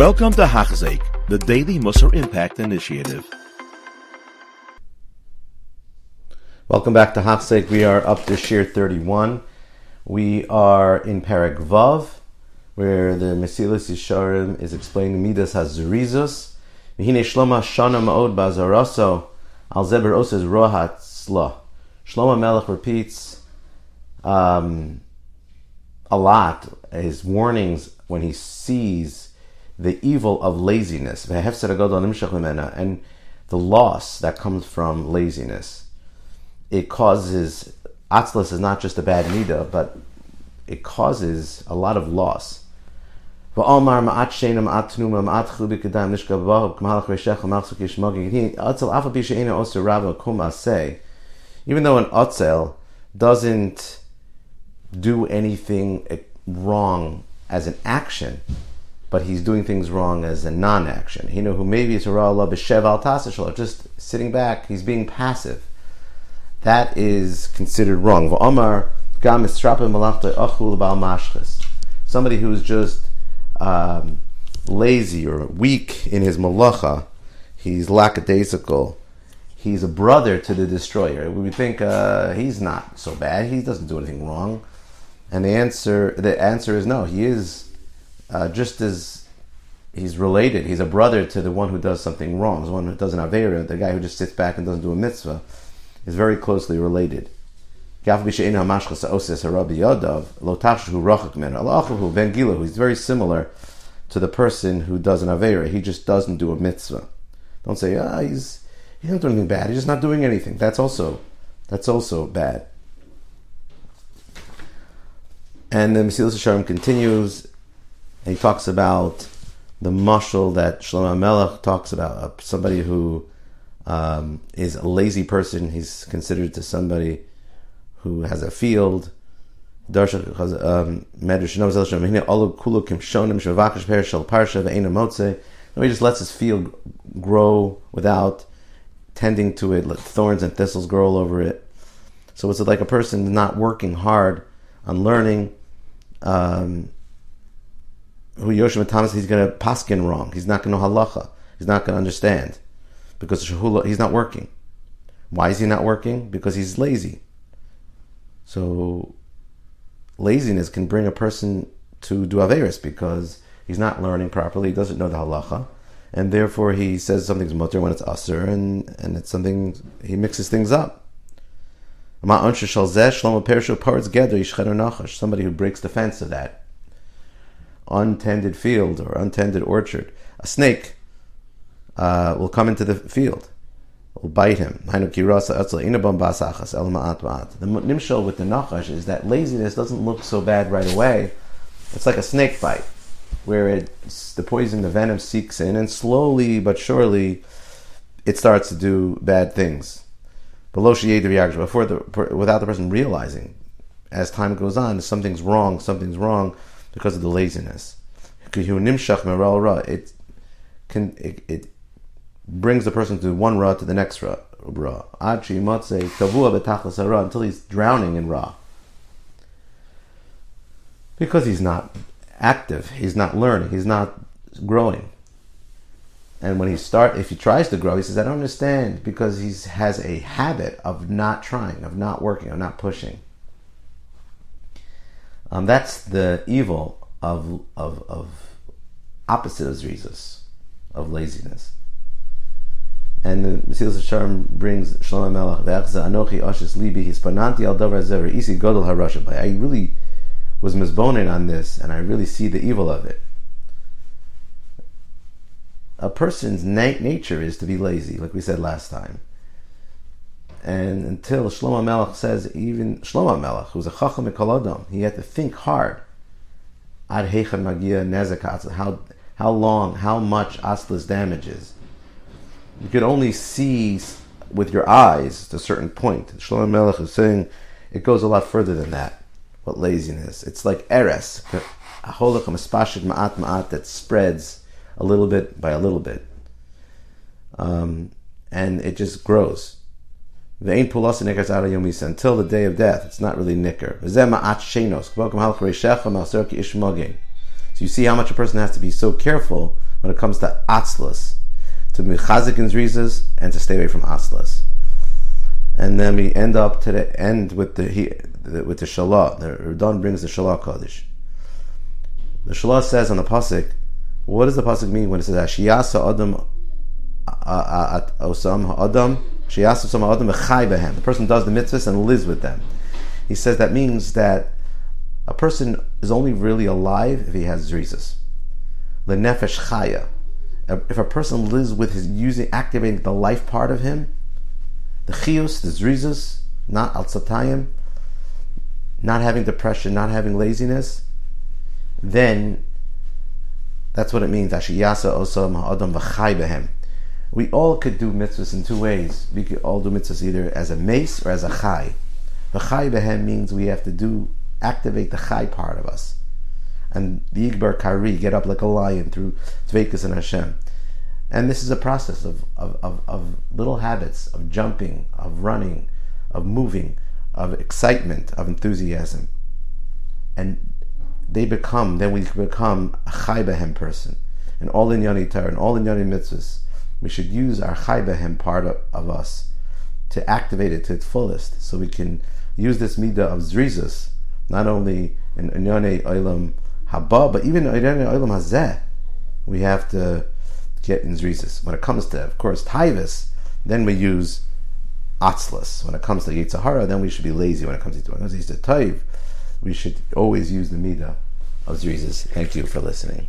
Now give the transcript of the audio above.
Welcome to Hachzik, the Daily Musar Impact Initiative. Welcome back to Hachzik. We are up to Shiur 31. We are in Perek Vav, where the Mesilas Yesharim is explaining Midas HaZerizus. V'hine Shloma Shana Ma'od Bazaraso, Al Zeber Osez Rohat Sla. Shlomo Melech repeats um, a lot his warnings when he sees the evil of laziness, and the loss that comes from laziness. It causes, atzlas is not just a bad nida, but it causes a lot of loss. Even though an otzel doesn't do anything eh, wrong as an action, but he's doing things wrong as a non-action. You know, who maybe is it's al just sitting back, he's being passive. That is considered wrong. Somebody who's just um, lazy or weak in his malacha, he's lackadaisical. He's a brother to the destroyer. We think uh, he's not so bad. He doesn't do anything wrong. And the answer, the answer is no. He is uh, just as he's related, he's a brother to the one who does something wrong, the one who does an avera, the guy who just sits back and doesn't do a mitzvah, is very closely related. He's very similar to the person who does an avera. He just doesn't do a mitzvah. Don't say, ah, oh, he's he's not doing anything bad. He's just not doing anything. That's also that's also bad. And the Mesilas Yesharim continues and he talks about the mushal that Shlomo Melech talks about uh, somebody who um, is a lazy person. He's considered to somebody who has a field. Um, no, he just lets his field grow without tending to it. Let thorns and thistles grow all over it. So it's like a person not working hard on learning. Um, who Yoshim Thomas, he's going to paskin wrong. He's not going to know halacha. He's not going to understand because he's not working. Why is he not working? Because he's lazy. So laziness can bring a person to do averis because he's not learning properly. He doesn't know the halacha, and therefore he says something's mutter when it's aser, and and it's something he mixes things up. Somebody who breaks the fence of that untended field or untended orchard, a snake uh, will come into the field, will bite him. The nimshal with the nachash is that laziness doesn't look so bad right away. It's like a snake bite, where it's, the poison, the venom seeks in, and slowly but surely it starts to do bad things. Below before the without the person realizing, as time goes on, something's wrong, something's wrong because of the laziness. It can it, it brings the person to one ra to the next ra. ra. Until he's drowning in ra. Because he's not active, he's not learning, he's not growing. And when he start, if he tries to grow, he says, "I don't understand," because he has a habit of not trying, of not working, of not pushing. Um, that's the evil of of of opposite of zrizus, of laziness. And the Mesilas Yesharim brings Shlomo Melech ve'echza anochi ashes libi hispananti al davar zever isi godol harasha. But I really was misboning on this, and I really see the evil of it. A person's na- nature is to be lazy, like we said last time. And until Shlomo Melech says, even Shlomo Melech, who's a Chacham Mikolodom, he had to think hard. Ad magia nezakat, how how long, how much aslas damages. You could only see with your eyes to a certain point. Shlomo Melech is saying it goes a lot further than that. What laziness? It's like eres, a ma'at ma'at that spreads a little bit by a little bit, um, and it just grows. Ve'ein pulas yomis until the day of death. It's not really nicker. So you see how much a person has to be so careful when it comes to atzlas, to be chazik in zrizas and to stay away from atzlas. And then we end up to the end with the he, with the shalah. The Radon brings the shalah kodesh. The shalah says on the pasuk, what does the pasuk mean when it says Ashiyasa Adam Osam Adam Shiyasa Osam Adam behem? The person does the mitzvahs and lives with them. He says that means that a person is only really alive if he has zrizas. The nefesh chaya. If a person lives with his using activating the life part of him, the chiyus, the zrizas, not al not having depression, not having laziness, then that's what it means. Ashiyasa osam adam v'chai behem. We all could do mitzvahs in two ways. We could all do mitzvahs either as a mace or as a chai. V'chai behem means we have to do activate the chai part of us. And the Igbar Kari, get up like a lion through Tvekas and Hashem. And this is a process of, of, of, of little habits of jumping, of running, of moving, of excitement, of enthusiasm. And they become, then we become a Chai Behem person. And all in Yoni Torah and all in Yoni Mitzvahs, we should use our Chai Behem part of, of us to activate it to its fullest so we can use this midah of Zrizus not only in Inyane Olam Haba, but even in Inyane Olam Hazeh, we have to get in Zrisis. When it comes to, of course, Taivas, then we use Atzlas. When it comes to Yitzhahara, then we should be lazy. When it comes to, when it comes to Taiv, we should always use the Midah of Zrisis. Thank you for listening.